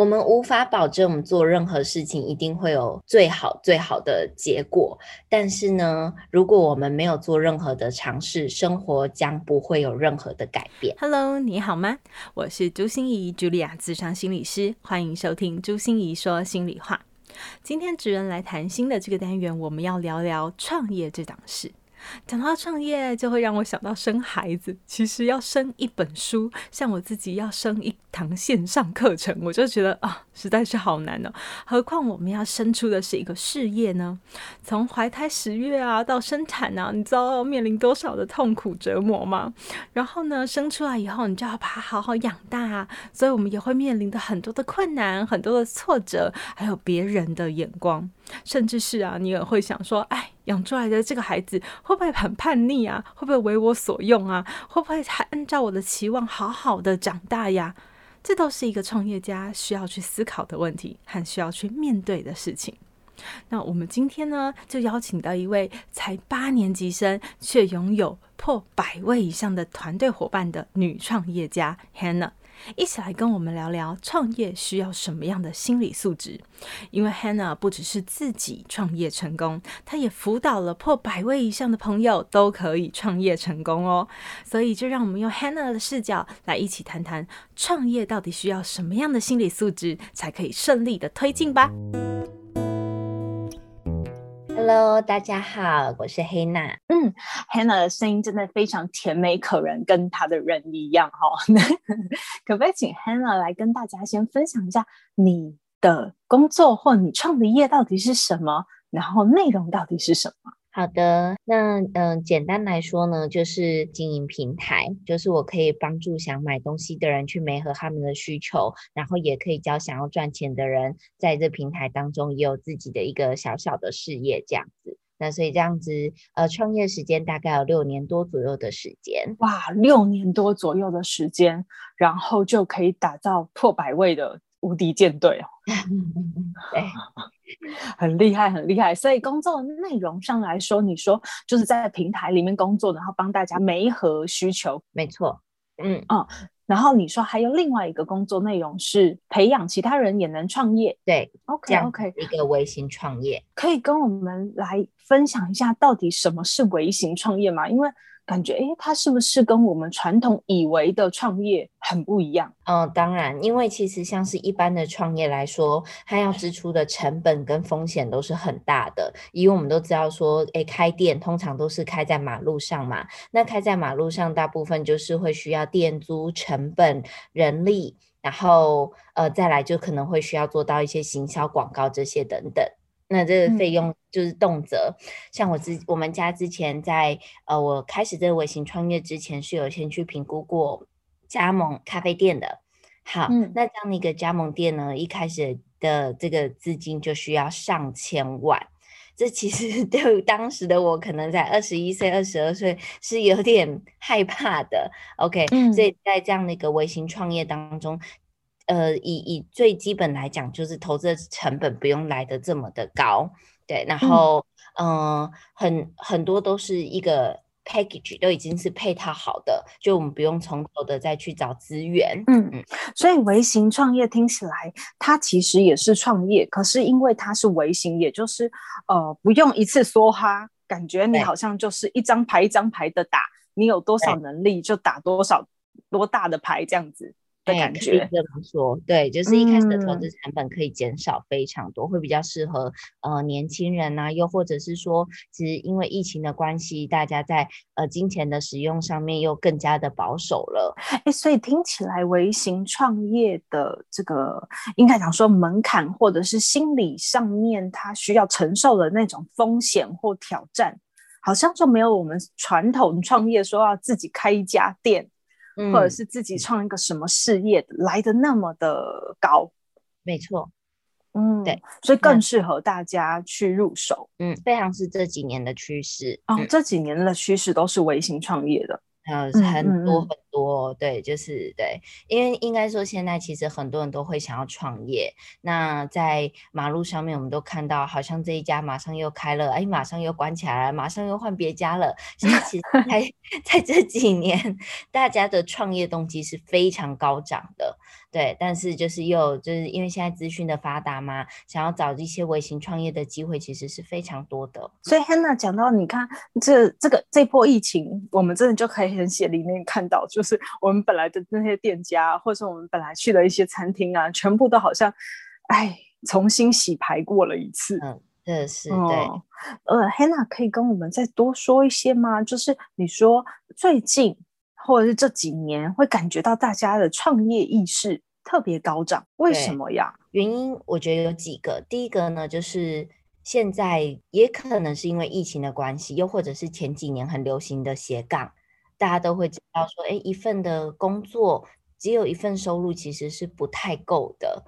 我们无法保证我们做任何事情一定会有最好最好的结果，但是呢，如果我们没有做任何的尝试，生活将不会有任何的改变。Hello，你好吗？我是朱芯仪，Julia，咨商心理师，欢迎收听朱心怡说心里话。今天职人来谈心的这个单元，我们要聊聊创业这档事。讲到创业，就会让我想到生孩子。其实要生一本书，像我自己要生一堂线上课程，我就觉得啊，实在是好难哦。何况我们要生出的是一个事业呢？从怀胎十月啊到生产啊，你知道要面临多少的痛苦折磨吗？然后呢，生出来以后，你就要把它好好养大啊。所以我们也会面临的很多的困难、很多的挫折，还有别人的眼光，甚至是啊，你也会想说，哎。养出来的这个孩子会不会很叛逆啊？会不会为我所用啊？会不会还按照我的期望好好的长大呀？这都是一个创业家需要去思考的问题和需要去面对的事情。那我们今天呢，就邀请到一位才八年级生却拥有破百位以上的团队伙伴的女创业家 Hannah。一起来跟我们聊聊创业需要什么样的心理素质？因为 Hannah 不只是自己创业成功，她也辅导了破百位以上的朋友都可以创业成功哦。所以就让我们用 Hannah 的视角来一起谈谈创业到底需要什么样的心理素质，才可以顺利的推进吧。Hello，大家好，我是黑娜。嗯，Hannah 的声音真的非常甜美可人，跟她的人一样哈、哦。可不可以请 Hannah 来跟大家先分享一下你的工作或你创的业到底是什么，然后内容到底是什么？好的，那嗯、简单来说呢，就是经营平台，就是我可以帮助想买东西的人去媒合他们的需求，然后也可以教想要赚钱的人在这平台当中也有自己的一个小小的事业这样子。那所以这样子，呃，创业时间大概有六年多左右的时间。哇，六年多左右的时间，然后就可以打造破百位的无敌舰队哦。对。很厉害，很厉害。所以工作内容上来说，你说就是在平台里面工作，然后帮大家媒合需求，没错。嗯嗯。然后你说还有另外一个工作内容是培养其他人也能创业，对，OK OK，一个微型创业，可以跟我们来分享一下到底什么是微型创业吗？因为感觉，诶，它是不是跟我们传统以为的创业很不一样？嗯，当然，因为其实像是一般的创业来说，它要支出的成本跟风险都是很大的。因为我们都知道说，诶，开店通常都是开在马路上嘛，那开在马路上，大部分就是会需要店租、成本、人力，然后呃，再来就可能会需要做到一些行销广告这些等等。那这个费用就是动辄，嗯、像我之我们家之前在呃我开始这个微型创业之前是有先去评估过加盟咖啡店的。好，嗯、那这样的一个加盟店呢，一开始的这个资金就需要上千万，这其实 对当时的我可能在二十一岁、二十二岁是有点害怕的。OK，、嗯、所以在这样的一个微型创业当中。呃，以以最基本来讲，就是投资的成本不用来的这么的高，对，然后嗯、呃，很很多都是一个 package 都已经是配套好的，就我们不用从头的再去找资源，嗯嗯，所以微型创业听起来它其实也是创业，可是因为它是微型，也就是呃不用一次梭哈，感觉你好像就是一张牌一张牌的打，你有多少能力就打多少多大的牌这样子。的感觉，这么说，对，就是一开始的投资成本可以减少非常多，嗯、会比较适合呃年轻人呐、啊，又或者是说，其实因为疫情的关系，大家在呃金钱的使用上面又更加的保守了。哎，所以听起来微型创业的这个应该讲说门槛，或者是心理上面他需要承受的那种风险或挑战，好像就没有我们传统创业说要自己开一家店。或者是自己创一个什么事业来的那么的高，没错，嗯，对，所以更适合大家去入手。嗯，非常是这几年的趋势。哦，嗯、这几年的趋势都是微型创业的。还有，很多很多，对，就是对，因为应该说现在其实很多人都会想要创业。那在马路上面，我们都看到，好像这一家马上又开了，哎，马上又关起来了，马上又换别家了。现在其实 在在这几年，大家的创业动机是非常高涨的。对，但是就是又就是因为现在资讯的发达嘛，想要找一些微型创业的机会，其实是非常多的。所以 Hannah 讲到，你看这这个这波疫情，我们真的就可以很血淋淋看到，就是我们本来的那些店家，或者是我们本来去的一些餐厅啊，全部都好像，哎，重新洗牌过了一次。嗯，这是、哦、对。呃，Hannah 可以跟我们再多说一些吗？就是你说最近。或者是这几年会感觉到大家的创业意识特别高涨，为什么呀？原因我觉得有几个。第一个呢，就是现在也可能是因为疫情的关系，又或者是前几年很流行的斜杠，大家都会知道说，哎，一份的工作只有一份收入其实是不太够的。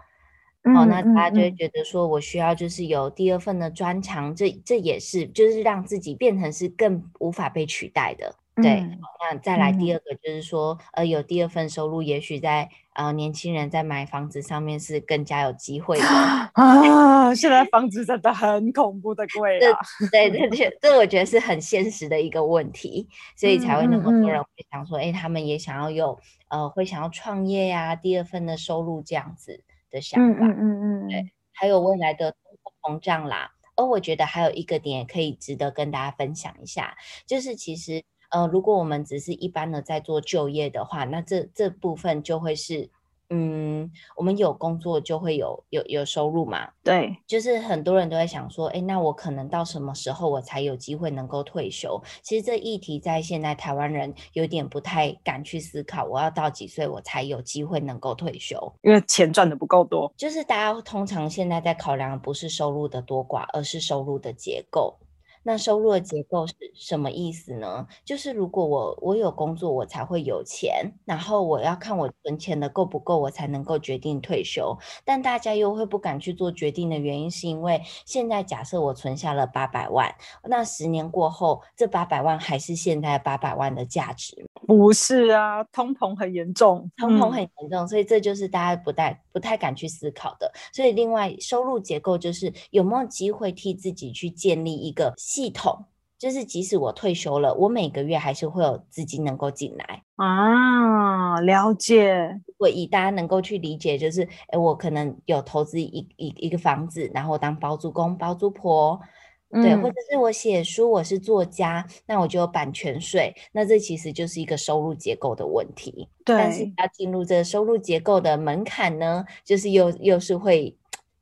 嗯、哦，那大家就会觉得说我需要就是有第二份的专长，这这也是就是让自己变成是更无法被取代的。对、嗯，那再来第二个就是说，嗯、呃，有第二份收入，也许在呃年轻人在买房子上面是更加有机会的啊。现在房子真的很恐怖的贵啊！对对对，这我觉得是很现实的一个问题，所以才会那么多人会想说，哎、他们也想要有呃，会想要创业呀、啊，第二份的收入这样子的想法。嗯嗯嗯，对，还有未来的通货膨胀啦。而，我觉得还有一个点可以值得跟大家分享一下，就是其实。呃，如果我们只是一般的在做就业的话，那这这部分就会是，嗯，我们有工作就会有有有收入嘛。对，就是很多人都在想说，哎，那我可能到什么时候我才有机会能够退休？其实这议题在现在台湾人有点不太敢去思考，我要到几岁我才有机会能够退休？因为钱赚的不够多。就是大家通常现在在考量的不是收入的多寡，而是收入的结构。那收入的结构是什么意思呢？就是如果我我有工作，我才会有钱，然后我要看我存钱的够不够，我才能够决定退休。但大家又会不敢去做决定的原因，是因为现在假设我存下了八百万，那十年过后，这八百万还是现在八百万的价值？不是啊，通膨很严重，通膨很严重，所以这就是大家不太不太敢去思考的。所以另外，收入结构就是有没有机会替自己去建立一个。系统就是，即使我退休了，我每个月还是会有资金能够进来啊。了解，我以大家能够去理解，就是，哎，我可能有投资一一一个房子，然后当包租公、包租婆，嗯，对，或者是我写书，我是作家，那我就有版权税，那这其实就是一个收入结构的问题。对，但是要进入这个收入结构的门槛呢，就是又又是会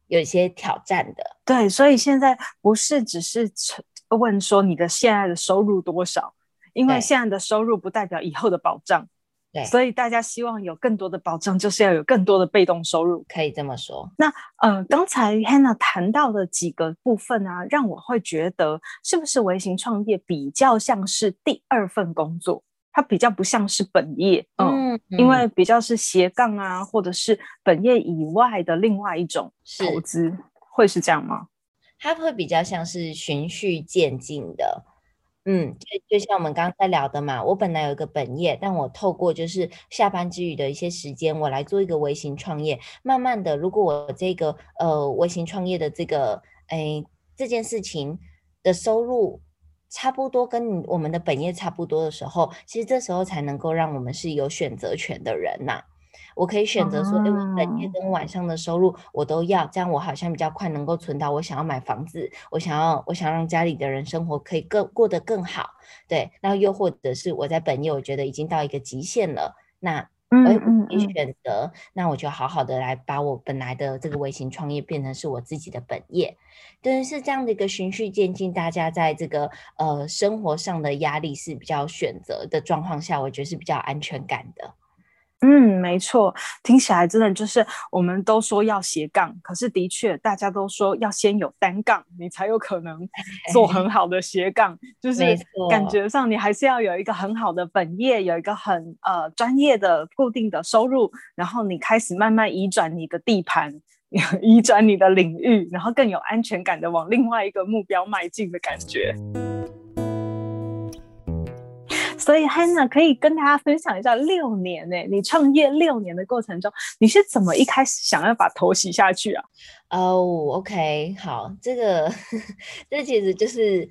有一些挑战的。对，所以现在不是只是问说你的现在的收入多少？因为现在的收入不代表以后的保障，对，所以大家希望有更多的保障，就是要有更多的被动收入，可以这么说。那呃，刚才 Hannah 谈到的几个部分啊，让我会觉得是不是微型创业比较像是第二份工作，它比较不像是本业，嗯，嗯，因为比较是斜杠啊，或者是本业以外的另外一种投资，会是这样吗？它会比较像是循序渐进的，嗯，就就像我们刚才聊的嘛，我本来有一个本业，但我透过就是下班之余的一些时间，我来做一个微型创业，慢慢的，如果我这个呃微型创业的这个哎这件事情的收入差不多跟我们的本业差不多的时候，其实这时候才能够让我们是有选择权的人呐。我可以选择说，哎、欸，我本夜跟晚上的收入我都要，这样我好像比较快能够存到我想要买房子，我想要我想让家里的人生活可以更过得更好，对。那又或者是我在本业我觉得已经到一个极限了，那我选择，那我就好好的来把我本来的这个微型创业变成是我自己的本业，对，是这样的一个循序渐进，大家在这个呃生活上的压力是比较选择的状况下，我觉得是比较安全感的。嗯，没错，听起来真的就是我们都说要斜杠，可是的确大家都说要先有单杠，你才有可能 做很好的斜杠。就是感觉上你还是要有一个很好的本业，有一个很呃专业的固定的收入，然后你开始慢慢移转你的地盘，移转你的领域，然后更有安全感的往另外一个目标迈进的感觉。所以 Hannah 可以跟大家分享一下，六年呢、欸，你创业六年的过程中，你是怎么一开始想要把头洗下去啊？哦、oh，OK，好，这个这其实就是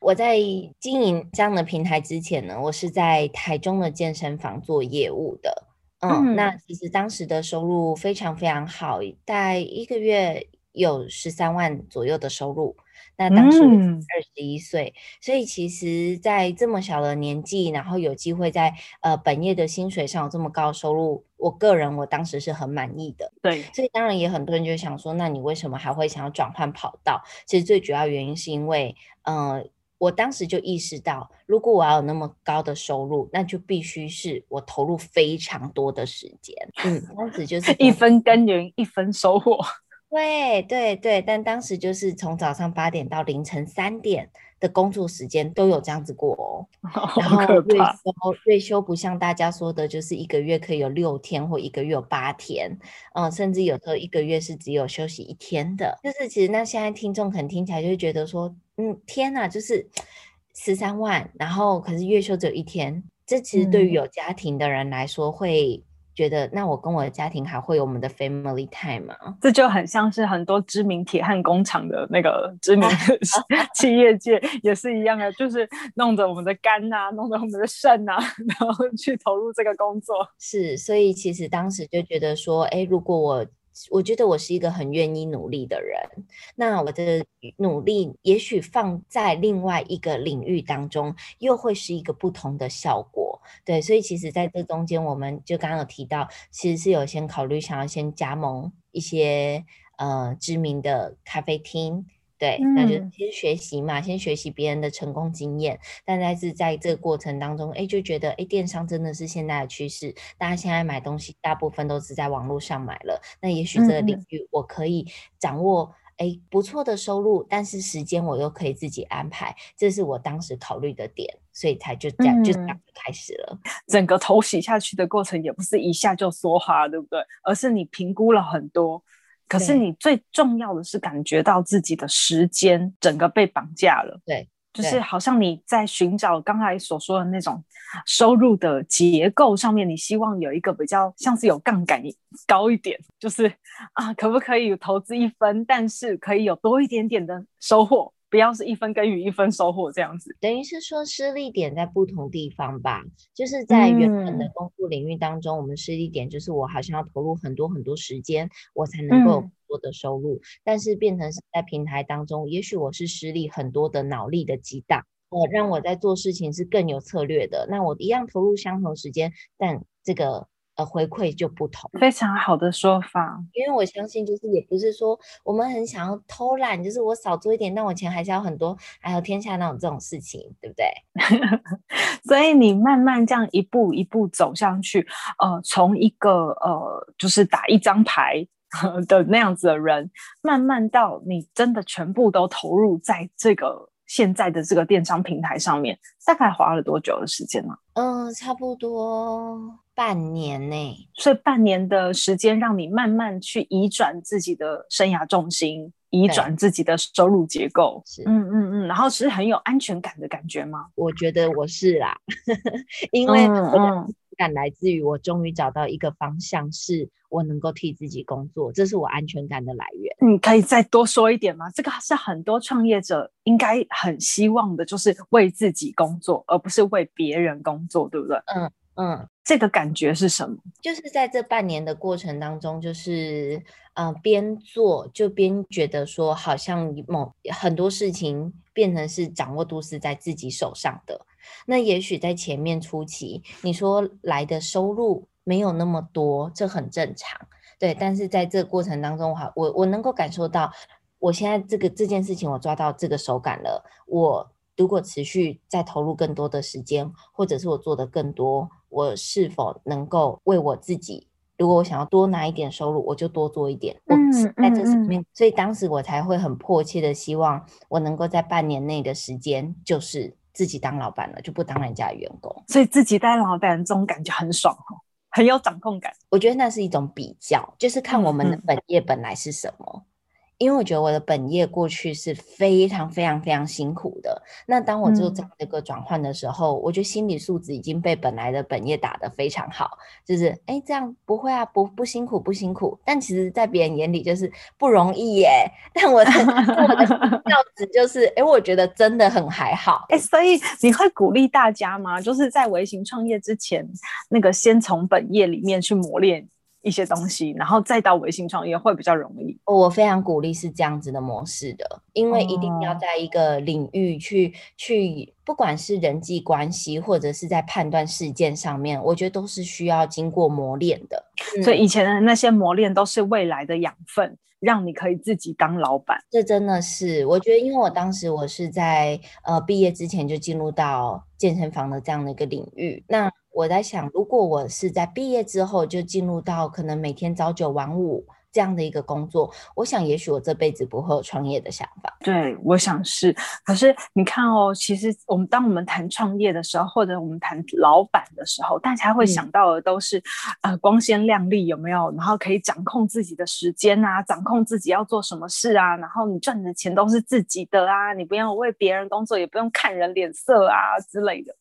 我在经营这样的平台之前呢，我是在台中的健身房做业务的，嗯，嗯，那其实当时的收入非常非常好，大概一个月有十三万左右的收入。那当时二十一岁，所以其实，在这么小的年纪，然后有机会在呃本业的薪水上有这么高的收入，我个人我当时是很满意的。对，所以当然也很多人就想说，那你为什么还会想要转换跑道？其实最主要原因是因为，呃，我当时就意识到，如果我要有那么高的收入，那就必须是我投入非常多的时间。嗯，当时就是一分耕耘一分收获。对对对，但当时就是从早上八点到凌晨三点的工作时间都有这样子过哦。然后月休月休不像大家说的，就是一个月可以有六天或一个月有八天，嗯，甚至有时候一个月是只有休息一天的。就是其实那现在听众可能听起来就会觉得说，嗯，天哪，就是十三万，然后可是月休只有一天，这其实对于有家庭的人来说会。觉得那我跟我的家庭还会有我们的 family time 吗？这就很像是很多知名铁汉工厂的那个知名 企业界也是一样的，就是弄着我们的肝啊，弄着我们的肾啊，然后去投入这个工作。是，所以其实当时就觉得说，哎，如果我。我觉得我是一个很愿意努力的人，那我的努力也许放在另外一个领域当中，又会是一个不同的效果。对，所以其实在这中间，我们就刚刚有提到，其实是有先考虑想要先加盟一些呃知名的咖啡厅。对，那就先学习嘛，嗯、先学习别人的成功经验。但在是在这个过程当中，哎，就觉得哎，电商真的是现在的趋势。大家现在买东西，大部分都是在网络上买了。那也许这个领域我可以掌握哎、嗯、不错的收入，但是时间我又可以自己安排。这是我当时考虑的点，所以才就这样、嗯、就这样开始了。整个头洗下去的过程也不是一下就梭哈，对不对？而是你评估了很多。可是你最重要的是感觉到自己的时间整个被绑架了，对，就是好像你在寻找刚才所说的那种收入的结构上面，你希望有一个比较像是有杠杆高一点，就是啊，可不可以投资一分，但是可以有多一点点的收获。不要是一分耕耘一分收获这样子，等于是说失利点在不同地方吧。就是在原本的工作领域当中，嗯、我们失利点就是我好像要投入很多很多时间，我才能够有多的收入。嗯、但是变成是在平台当中，也许我是施力很多的脑力的激荡，我让我在做事情是更有策略的。那我一样投入相同时间，但这个。呃，回馈就不同，非常好的说法。因为我相信，就是也不是说我们很想要偷懒，就是我少做一点，但我钱还是要很多，还有天下那种这种事情，对不对？所以你慢慢这样一步一步走上去，呃，从一个呃，就是打一张牌 的那样子的人，慢慢到你真的全部都投入在这个。现在的这个电商平台上面，大概花了多久的时间呢？嗯，差不多半年内。所以半年的时间，让你慢慢去移转自己的生涯重心，移转自己的收入结构。是，嗯嗯嗯。然后是很有安全感的感觉吗？我觉得我是啦，因为感来自于我终于找到一个方向是。我能够替自己工作，这是我安全感的来源。你可以再多说一点吗？这个是很多创业者应该很希望的，就是为自己工作，而不是为别人工作，对不对？嗯嗯，这个感觉是什么？就是在这半年的过程当中，就是嗯、呃，边做就边觉得说，好像某很多事情变成是掌握度是在自己手上的。那也许在前面初期，你说来的收入。没有那么多，这很正常，对。但是在这个过程当中，哈，我我能够感受到，我现在这个这件事情，我抓到这个手感了。我如果持续再投入更多的时间，或者是我做的更多，我是否能够为我自己？如果我想要多拿一点收入，我就多做一点。嗯，我在这上面，所以当时我才会很迫切的希望，我能够在半年内的时间，就是自己当老板了，就不当人家的员工。所以自己当老板这种感觉很爽哦。很有掌控感。我觉得那是一种比较，就是看我们的本业本来是什么。嗯因为我觉得我的本业过去是非常非常非常辛苦的，那当我做这样的一个转换的时候，嗯、我觉得心理素质已经被本来的本业打得非常好，就是哎这样不会啊，不不辛苦不辛苦，但其实在别人眼里就是不容易耶。但我的 我的调子就是哎，我觉得真的很还好哎，所以你会鼓励大家吗？就是在微型创业之前，那个先从本业里面去磨练。一些东西，然后再到微信创业会比较容易。我非常鼓励是这样子的模式的，因为一定要在一个领域去、哦、去，不管是人际关系或者是在判断事件上面，我觉得都是需要经过磨练的。嗯、所以以前的那些磨练都是未来的养分，让你可以自己当老板。这真的是，我觉得，因为我当时我是在呃毕业之前就进入到健身房的这样的一个领域，那。我在想，如果我是在毕业之后就进入到可能每天朝九晚五这样的一个工作，我想也许我这辈子不会有创业的想法。对，我想是。可是你看哦，其实我们当我们谈创业的时候，或者我们谈老板的时候，大家会想到的都是、嗯、呃光鲜亮丽有没有？然后可以掌控自己的时间啊，掌控自己要做什么事啊，然后你赚的钱都是自己的啊，你不用为别人工作，也不用看人脸色啊之类的。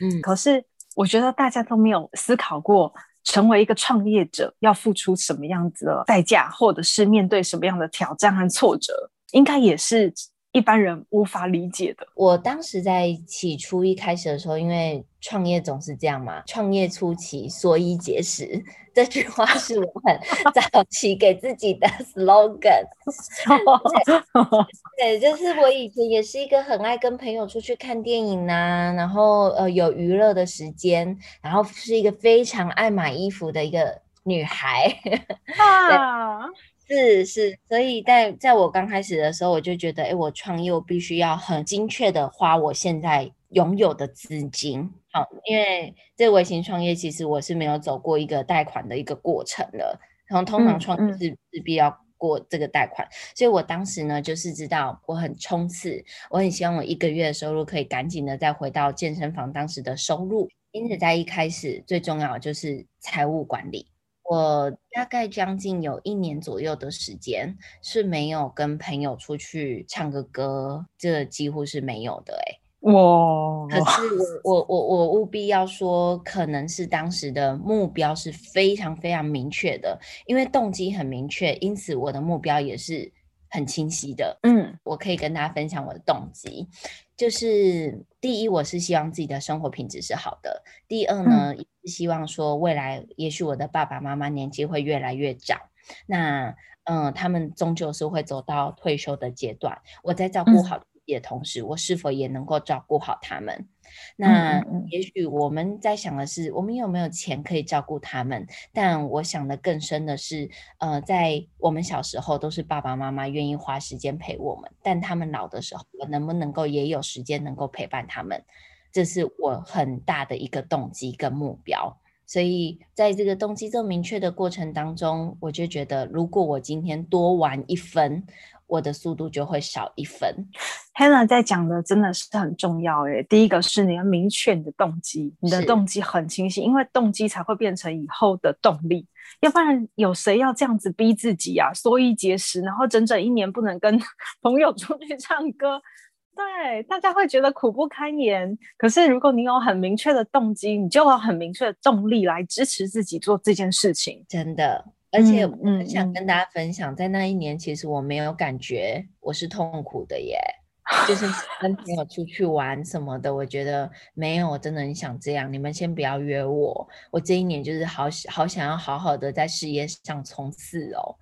嗯，可是。我觉得大家都没有思考过，成为一个创业者要付出什么样子的代价，或者是面对什么样的挑战和挫折，应该也是一般人无法理解的。我当时在起初一开始的时候，因为创业总是这样嘛，创业初期所以结识。这句话是我很 早期给自己的 slogan。对，就是我以前也是一个很爱跟朋友出去看电影呐、啊，然后呃有娱乐的时间，然后是一个非常爱买衣服的一个女孩。啊，是是，所以在在我刚开始的时候，我就觉得，哎，我创业我必须要很精确的花我现在拥有的资金。好，因为这微型创业其实我是没有走过一个贷款的一个过程的，然后通常创业是势必要过这个贷款，嗯嗯，所以我当时呢就是知道我很冲刺，我很希望我一个月的收入可以赶紧的再回到健身房当时的收入，因此在一开始最重要的就是财务管理，我大概将近有一年左右的时间是没有跟朋友出去唱个歌，这几乎是没有的哎、欸。哇！可是我我我我务必要说，可能是当时的目标是非常非常明确的，因为动机很明确，因此我的目标也是很清晰的。嗯，我可以跟大家分享我的动机，就是第一，我是希望自己的生活品质是好的；第二呢，也是希望说未来也许我的爸爸妈妈年纪会越来越长，那嗯，他们终究是会走到退休的阶段，我在照顾好。的同时，我是否也能够照顾好他们？那也许我们在想的是，我们有没有钱可以照顾他们？但我想的更深的是，呃，在我们小时候都是爸爸妈妈愿意花时间陪我们，但他们老的时候，我能不能够也有时间能够陪伴他们？这是我很大的一个动机跟目标。所以在这个动机这么明确的过程当中，我就觉得，如果我今天多玩一分。我的速度就会少一分。Hannah 在讲的真的是很重要诶，第一个是你要明确你的动机，你的动机很清晰，因为动机才会变成以后的动力。要不然有谁要这样子逼自己啊？缩衣节食，然后整整一年不能跟 朋友出去唱歌，对，大家会觉得苦不堪言。可是如果你有很明确的动机，你就有很明确的动力来支持自己做这件事情，真的。而且我很想跟大家分享，在那一年，其实我没有感觉我是痛苦的耶，就是跟 朋友出去玩什么的，我觉得没有，我真的很想这样。你们先不要约我，我这一年就是好好想要好好的在事业上冲刺哦。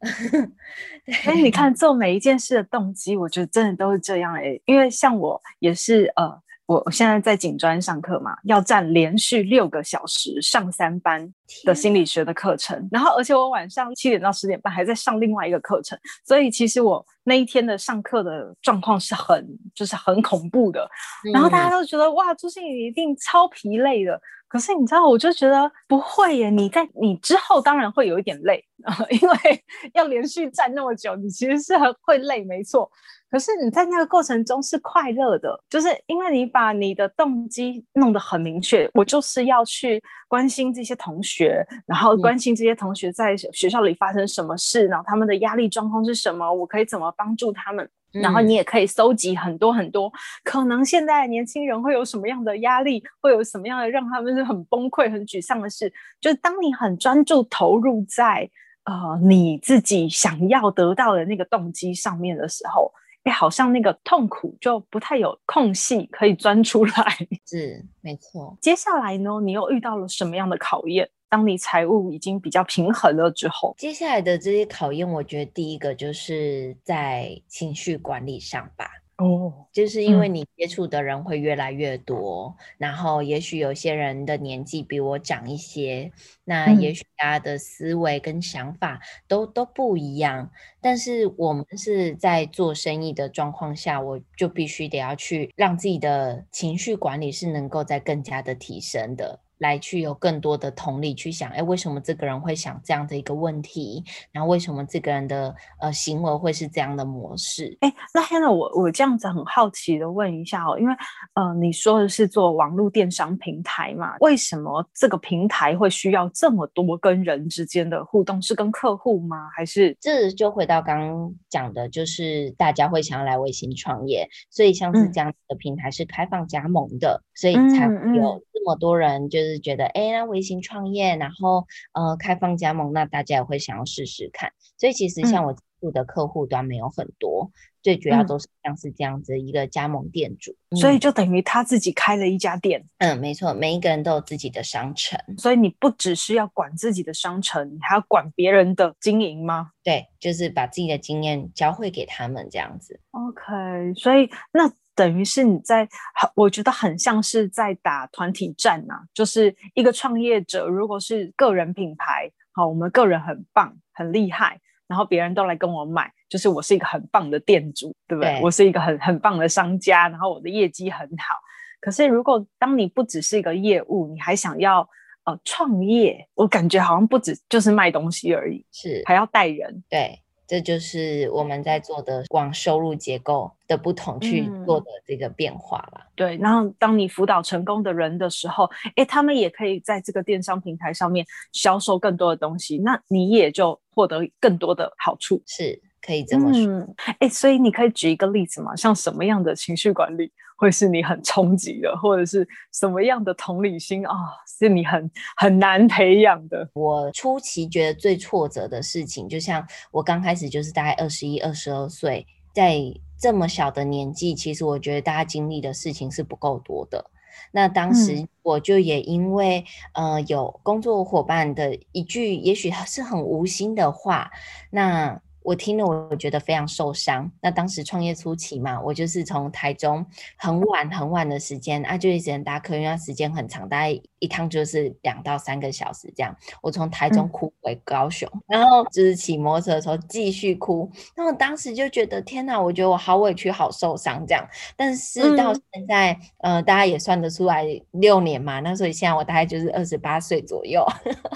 哎，你看做每一件事的动机，我觉得真的都是这样哎，因为像我也是呃。我我现在在警专上课嘛，要站连续六个小时上三班的心理学的课程，然后而且我晚上七点到十点半还在上另外一个课程，所以其实我那一天的上课的状况是很就是很恐怖的，然后大家都觉得哇，朱芯仪一定超疲累的，可是你知道，我就觉得不会耶，你在你之后当然会有一点累，因为要连续站那么久，你其实是很会累，没错。可是你在那个过程中是快乐的，就是因为你把你的动机弄得很明确，我就是要去关心这些同学。然后关心这些同学在学校里发生什么事，嗯、然后他们的压力状况是什么，我可以怎么帮助他们。然后你也可以搜集很多很多，可能现在年轻人会有什么样的压力，会有什么样的让他们是很崩溃、很沮丧的事。就是当你很专注投入在呃你自己想要得到的那个动机上面的时候，哎，好像那个痛苦就不太有空隙可以钻出来。是，没错。接下来呢，你又遇到了什么样的考验？当你财务已经比较平衡了之后，接下来的这些考验，我觉得第一个就是在情绪管理上吧。哦，就是因为你接触的人会越来越多，嗯、然后也许有些人的年纪比我长一些，那也许大家的思维跟想法都、嗯、都不一样。但是我们是在做生意的状况下，我就必须得要去让自己的情绪管理是能够再更加的提升的。来去有更多的同理去想，哎，为什么这个人会想这样的一个问题？然后为什么这个人的呃行为会是这样的模式？哎，那现在我我这样子很好奇的问一下哦，因为呃你说的是做网络电商平台嘛，为什么这个平台会需要这么多跟人之间的互动？是跟客户吗？还是这就回到刚刚讲的，就是大家会想要来微信创业，所以像是这样子的平台是开放加盟的，嗯、所以才会有这么多人就是。就是觉得，哎，那微型创业，然后呃，开放加盟，那大家也会想要试试看。所以其实像我接触的客户端没有很多，嗯、最主要都是像是这样子一个加盟店主。嗯、所以就等于他自己开了一家店。嗯，没错，每一个人都有自己的商城。所以你不只是要管自己的商城，你还要管别人的经营吗？对，就是把自己的经验教会给他们这样子。OK，所以那。等于是你在，我觉得很像是在打团体战呐、啊。就是一个创业者，如果是个人品牌，好，我们个人很棒，很厉害，然后别人都来跟我买，就是我是一个很棒的店主，对不对？对，我是一个很很棒的商家，然后我的业绩很好。可是如果当你不只是一个业务，你还想要呃创业，我感觉好像不止就是卖东西而已，是还要带人，对。这就是我们在做的往收入结构的不同去做的这个变化啦。嗯。对，然后当你辅导成功的人的时候，诶，他们也可以在这个电商平台上面销售更多的东西，那你也就获得更多的好处。是。可以这么说，哎、嗯，所以你可以举一个例子吗？像什么样的情绪管理会是你很冲击的，或者是什么样的同理心啊，是你很很难培养的？我初期觉得最挫折的事情，就像我刚开始就是大概二十一、二十二岁，在这么小的年纪，其实我觉得大家经历的事情是不够多的。那当时我就也因为、嗯、呃有工作伙伴的一句，也许是很无心的话，那。我听了，我觉得非常受伤。那当时创业初期嘛，我就是从台中很晚很晚的时间啊，就一直能搭客运，因为时间很长，大概一趟就是两到三个小时这样。我从台中哭回高雄，嗯、然后就是骑摩托车的时候继续哭。那我当时就觉得天哪，我觉得我好委屈，好受伤这样。但是到现在，嗯、呃，大家也算得出来六年嘛，那所以现在我大概就是二十八岁左右。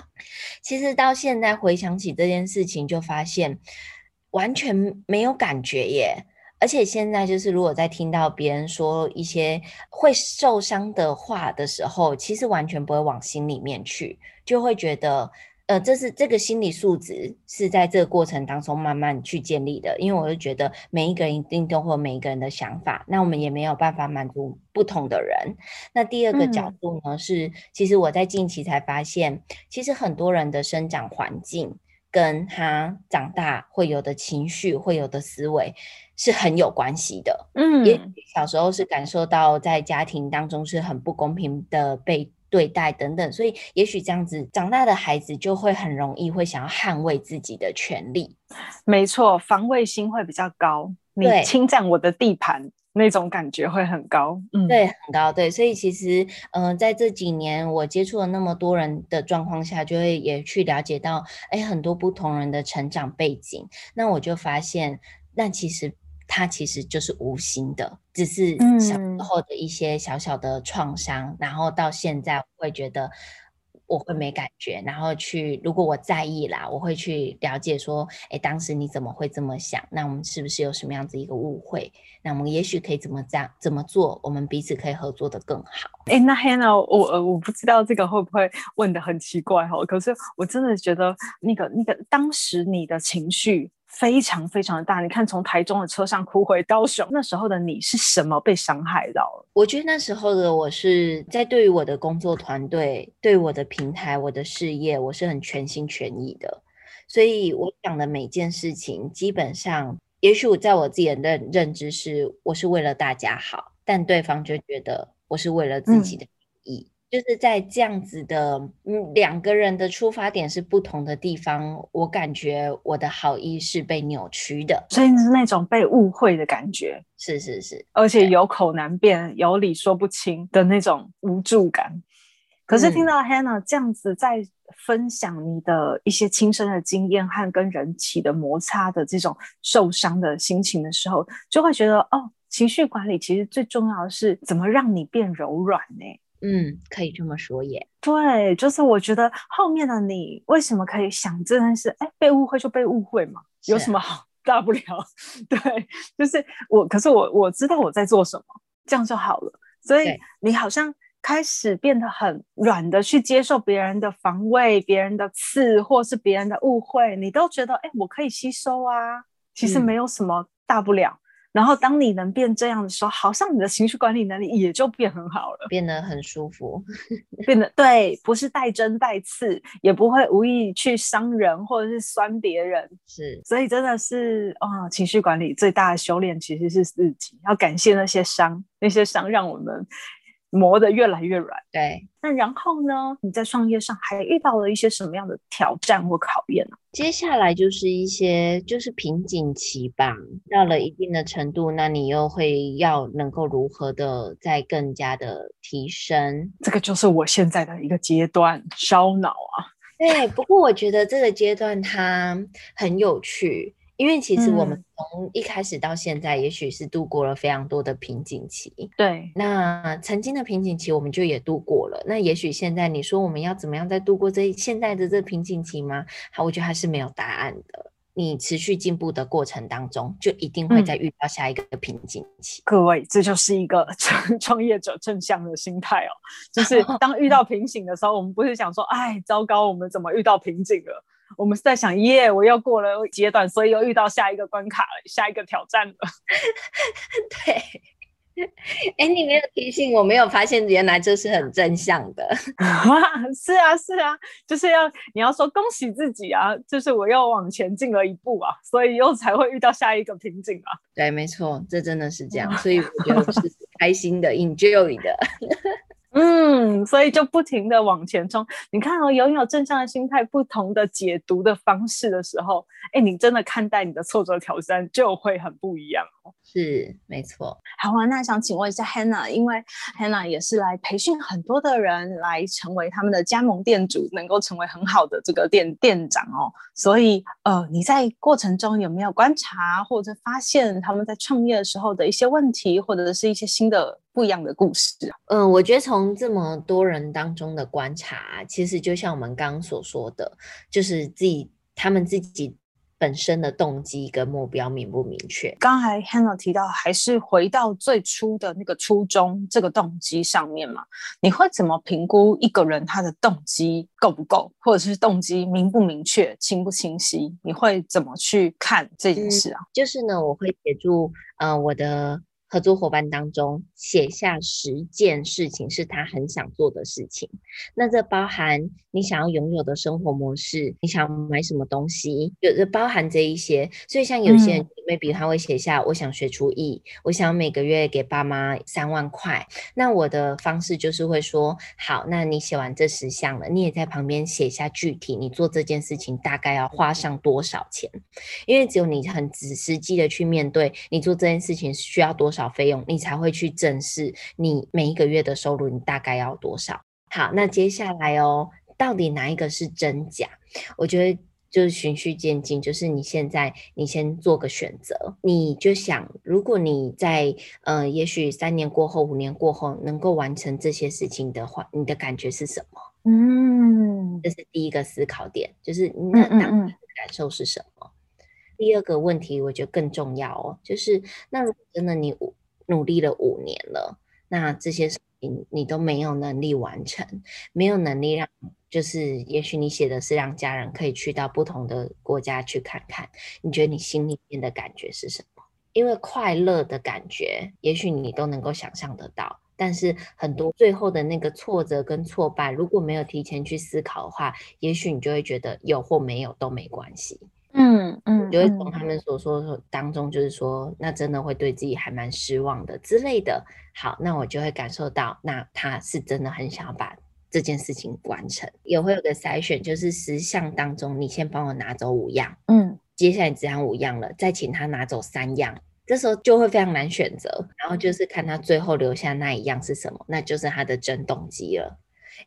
其实到现在回想起这件事情，就发现。完全没有感觉耶，而且现在就是，如果在听到别人说一些会受伤的话的时候，其实完全不会往心里面去，就会觉得，呃，这是这个心理素质是在这个过程当中慢慢去建立的。因为我就觉得每一个人一定都会有每一个人的想法，那我们也没有办法满足不同的人。那第二个角度呢，嗯、是其实我在近期才发现，其实很多人的生长环境。跟他长大会有的情绪、会有的思维是很有关系的。嗯，也小时候是感受到在家庭当中是很不公平的被对待等等，所以也许这样子长大的孩子就会很容易会想要捍卫自己的权利。没错，防卫心会比较高。你侵占我的地盘。那种感觉会很高，嗯，对，很高，对，所以其实，嗯、呃，在这几年我接触了那么多人的状况下，就会也去了解到，哎，很多不同人的成长背景，那我就发现，那其实他其实就是无心的，只是小时候的一些小小的创伤，嗯、然后到现在会觉得。我会没感觉，然后去如果我在意啦，我会去了解说，哎，当时你怎么会这么想？那我们是不是有什么样子一个误会？那我们也许可以怎么这样怎么做，我们彼此可以合作得更好。哎，那 Hannah，我呃我不知道这个会不会问得很奇怪哈，可是我真的觉得那个那个当时你的情绪。非常非常的大，你看从台中的车上哭回高雄，那时候的你是什么被伤害到了？我觉得那时候的我是在对于我的工作团队、对我的平台、我的事业，我是很全心全意的。所以我讲的每件事情，基本上，也许我在我自己的认认知是，我是为了大家好，但对方就觉得我是为了自己的利益。嗯就是在这样子的，嗯，两个人的出发点是不同的地方，我感觉我的好意是被扭曲的，所以是那种被误会的感觉，是是是，而且有口难辩，有理说不清的那种无助感。可是听到 Hannah 这样子在分享你的一些亲身的经验和跟人起的摩擦的这种受伤的心情的时候，就会觉得哦，情绪管理其实最重要的是怎么让你变柔软呢？嗯，可以这么说耶。对，就是我觉得后面的你为什么可以想这件事？哎，被误会就被误会嘛，有什么好 大不了？对，就是我，可是我我知道我在做什么，这样就好了。所以你好像开始变得很软的去接受别人的防卫、别人的刺，或是别人的误会，你都觉得哎，我可以吸收啊，其实没有什么大不了。嗯然后，当你能变这样的时候，好像你的情绪管理能力也就变很好了，变得很舒服，变得对，不是带针带刺，也不会无意去伤人或者是酸别人，是，所以真的是啊、哦，情绪管理最大的修炼其实是自己，要感谢那些伤，那些伤让我们。磨得越来越软，对。那然后呢？你在创业上还遇到了一些什么样的挑战或考验呢？接下来就是一些就是瓶颈期吧。到了一定的程度，那你又会要能够如何的再更加的提升？这个就是我现在的一个阶段，烧脑啊。对，不过我觉得这个阶段它很有趣。因为其实我们从一开始到现在，也许是度过了非常多的瓶颈期。嗯、对，那曾经的瓶颈期我们就也度过了。那也许现在你说我们要怎么样再度过这现在的这瓶颈期吗？好，我觉得还是没有答案的。你持续进步的过程当中，就一定会再遇到下一个瓶颈期。嗯、各位，这就是一个 创创业者正向的心态哦。就是 当遇到瓶颈的时候，我们不是想说，哎，糟糕，我们怎么遇到瓶颈了？我们是在想，耶，我又过了阶段，所以又遇到下一个关卡了，下一个挑战了。对，哎，你没有提醒我，没有发现原来这是很正向的。是啊，是啊，就是要你要说恭喜自己啊，就是我又往前进了一步啊，所以又才会遇到下一个瓶颈啊。对，没错，这真的是这样，所以我觉得是开心的，enjoy 的。嗯，所以就不停的往前冲。你看哦，拥有正向的心态，不同的解读的方式的时候，哎，你真的看待你的挫折挑战就会很不一样哦。是，没错。好啊，那想请问一下 Hannah，因为 Hannah 也是来培训很多的人来成为他们的加盟店主，能够成为很好的这个店店长哦。所以，呃，你在过程中有没有观察或者发现他们在创业的时候的一些问题，或者是一些新的不一样的故事？嗯，我觉得从这么多人当中的观察，其实就像我们刚刚所说的，就是自己他们自己。本身的动机跟目标明不明确？刚才 Hannah 提到，还是回到最初的那个初衷，这个动机上面嘛？你会怎么评估一个人他的动机够不够，或者是动机明不明确、清不清晰？你会怎么去看这件事啊？嗯、就是呢，我会协助呃我的。合作伙伴当中写下十件事情是他很想做的事情，那这包含你想要拥有的生活模式，你想买什么东西，有的包含这一些。所以像有些人，maybe 他会写下我想学厨艺，我想每个月给爸妈三万块。那我的方式就是会说，好，那你写完这十项了，你也在旁边写下具体你做这件事情大概要花上多少钱，因为只有你很实实际的去面对你做这件事情需要多少。费用，你才会去正是你每一个月的收入，你大概要多少？好，那接下来哦，到底哪一个是真假？我觉得就是循序渐进，就是你现在你先做个选择，你就想，如果你在呃，也许三年过后、五年过后能够完成这些事情的话，你的感觉是什么？嗯，这是第一个思考点，就是那当你的感受是什么？嗯嗯嗯。第二个问题，我觉得更重要哦，就是那如果真的你努力了五年了，那这些事情你都没有能力完成，没有能力让，就是也许你写的是让家人可以去到不同的国家去看看，你觉得你心里面的感觉是什么？因为快乐的感觉，也许你都能够想象得到。但是很多最后的那个挫折跟挫败，如果没有提前去思考的话，也许你就会觉得有或没有都没关系。嗯嗯，就会从他们所说当中，就是说，那真的会对自己还蛮失望的之类的。好，那我就会感受到，那他是真的很想要把这件事情完成。也会有个筛选，就是十项当中，你先帮我拿走五样，嗯，接下来只剩五样了，再请他拿走三样。这时候就会非常难选择，然后就是看他最后留下那一样是什么，那就是他的真动机了。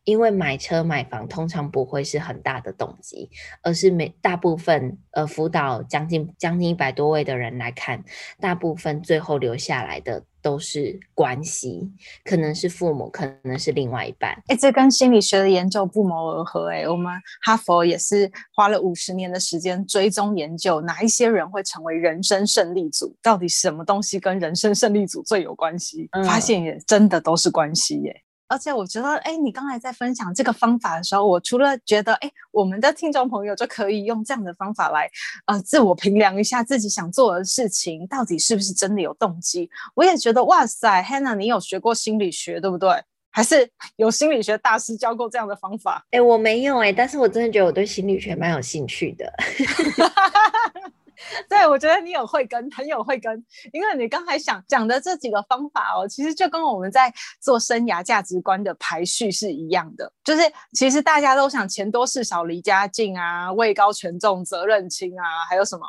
因为买车买房通常不会是很大的动机，而是每大部分呃辅导将近将近一百多位的人来看，大部分最后留下来的都是关系，可能是父母，可能是另外一半。哎，这跟心理学的研究不谋而合。哎，我们哈佛也是花了五十年的时间追踪研究，哪一些人会成为人生胜利组？到底什么东西跟人生胜利组最有关系？嗯、发现也真的都是关系耶。而且我觉得，哎，你刚才在分享这个方法的时候，我除了觉得，哎，我们的听众朋友就可以用这样的方法来，呃，自我评量一下自己想做的事情到底是不是真的有动机。我也觉得，哇塞，Hannah，你有学过心理学，对不对？还是有心理学大师教过这样的方法？哎，我没有哎，但是我真的觉得我对心理学蛮有兴趣的。对，我觉得你有慧根，很有慧根，因为你刚才想讲的这几个方法哦，其实就跟我们在做生涯价值观的排序是一样的，就是其实大家都想钱多事少离家近啊，位高权重责任轻啊，还有什么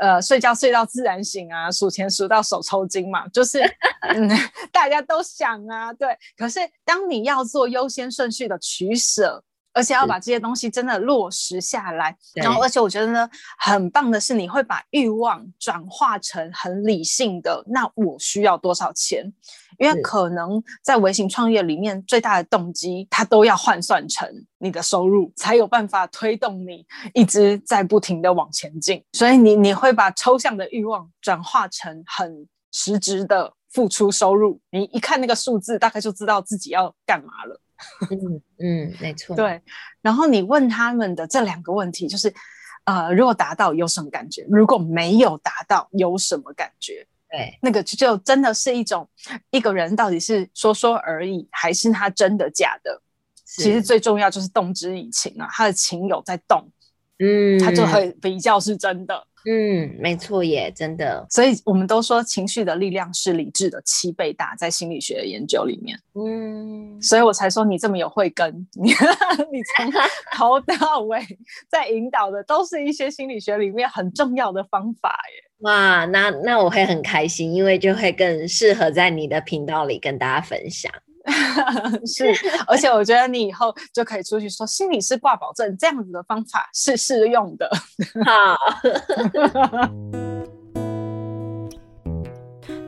呃睡觉睡到自然醒啊，数钱数到手抽筋嘛，就是嗯 大家都想啊，对，可是当你要做优先顺序的取舍。而且要把这些东西真的落实下来，然后而且我觉得呢，很棒的是你会把欲望转化成很理性的。那我需要多少钱？因为可能在微型创业里面，最大的动机它都要换算成你的收入，才有办法推动你一直在不停的往前进。所以你你会把抽象的欲望转化成很实质的付出收入。你一看那个数字，大概就知道自己要干嘛了。嗯嗯，没错。对，然后你问他们的这两个问题，就是，呃，如果达到有什么感觉？如果没有达到有什么感觉？对，那个就真的是一种一个人到底是说说而已，还是他真的假的？其实最重要就是动之以情啊，他的情有在动，嗯，他就会比较是真的。嗯，没错耶，真的。所以我们都说情绪的力量是理智的七倍大，在心理学的研究里面。嗯，所以我才说你这么有慧根，你 你从 头到尾在引导的都是一些心理学里面很重要的方法耶。哇，那那我会很开心，因为就会更适合在你的频道里跟大家分享。是，而且我觉得你以后就可以出去说心理师挂保证，这样子的方法是适用的。好。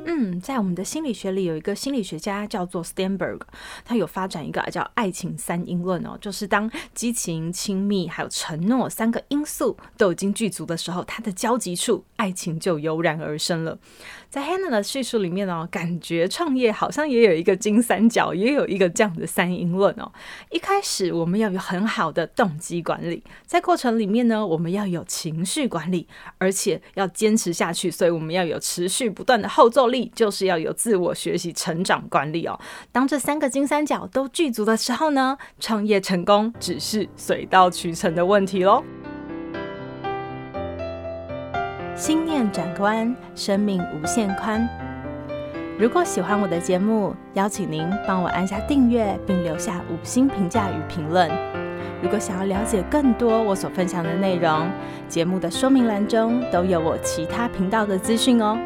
嗯，在我们的心理学里，有一个心理学家叫做 Sternberg，他有发展一个叫爱情三因论哦，就是当激情、亲密还有承诺三个因素都已经具足的时候，它的交集处，爱情就油然而生了。在 Hannah 的叙述里面哦，感觉创业好像也有一个金三角，也有一个这样的三因论哦。一开始我们要有很好的动机管理，在过程里面呢，我们要有情绪管理，而且要坚持下去，所以我们要有持续不断的后坐力，就是要有自我学习成长管理哦。当这三个金三角都具足的时候呢，创业成功只是水到渠成的问题喽。心念转关，生命无限宽。如果喜欢我的节目，邀请您帮我按下订阅，并留下五星评价与评论。如果想要了解更多我所分享的内容，节目的说明栏中都有我其他频道的资讯哦。